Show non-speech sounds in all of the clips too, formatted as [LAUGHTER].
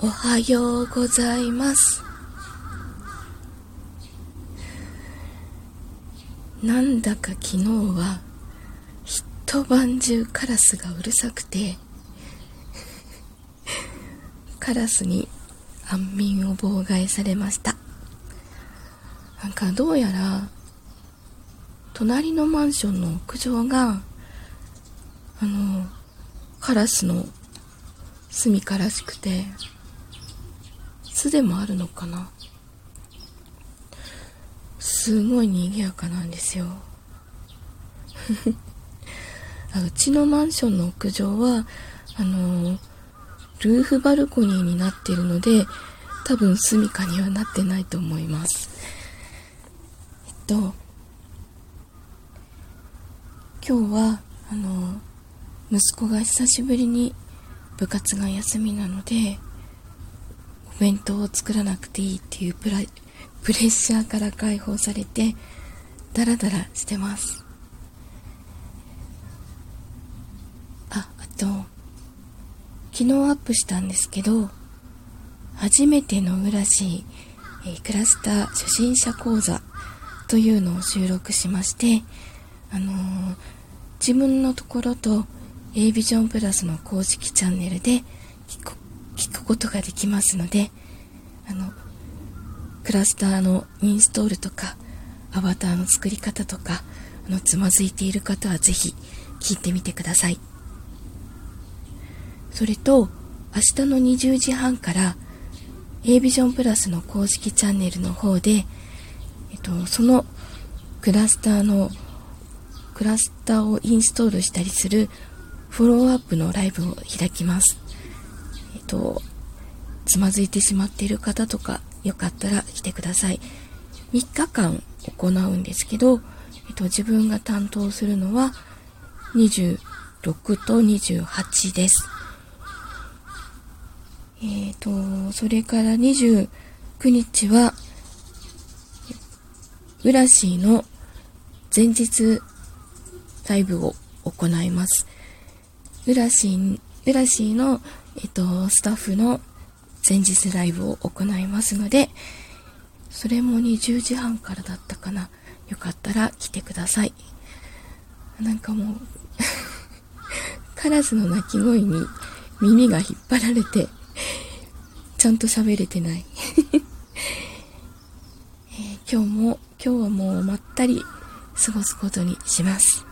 おはようございます。なんだか昨日は一晩中カラスがうるさくてカラスに安眠を妨害されました。なんかどうやら隣のマンションの屋上があのカラスの住みからしくてでもあるのかな？すごい賑やかなんですよ。[LAUGHS] うちのマンションの屋上はあのルーフバルコニーになっているので多分住みかにはなってないと思います。えっと今日はあの息子が久しぶりに部活が休みなので弁当を作らなくていいっていうプラプレッシャーから解放されてダラダラしてます。ああと昨日アップしたんですけど初めての浦市、えー、クラスター初心者講座というのを収録しましてあのー、自分のところと A ビジョンプラスの公式チャンネルでことができますのであのクラスターのインストールとかアバターの作り方とかあのつまずいている方はぜひ聞いてみてください。それと明日の20時半から A ビジョンプラスの公式チャンネルの方で、えっと、そのクラスターのクラスターをインストールしたりするフォローアップのライブを開きます。えっと、つまずいてしまっている方とか、よかったら来てください。3日間行うんですけど、えっと、自分が担当するのは26と28です。えっ、ー、と、それから29日は、ウラシーの前日ライブを行います。ウラシー、ウラシーのえっと、スタッフの前日ライブを行いますので、それも20時半からだったかな。よかったら来てください。なんかもう [LAUGHS] カラスの鳴き声に耳が引っ張られて、ちゃんと喋れてない [LAUGHS] えー、今日も、今日はもうまったり過ごすことにします。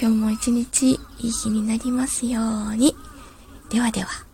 今日も一日いい日になりますように。ではでは。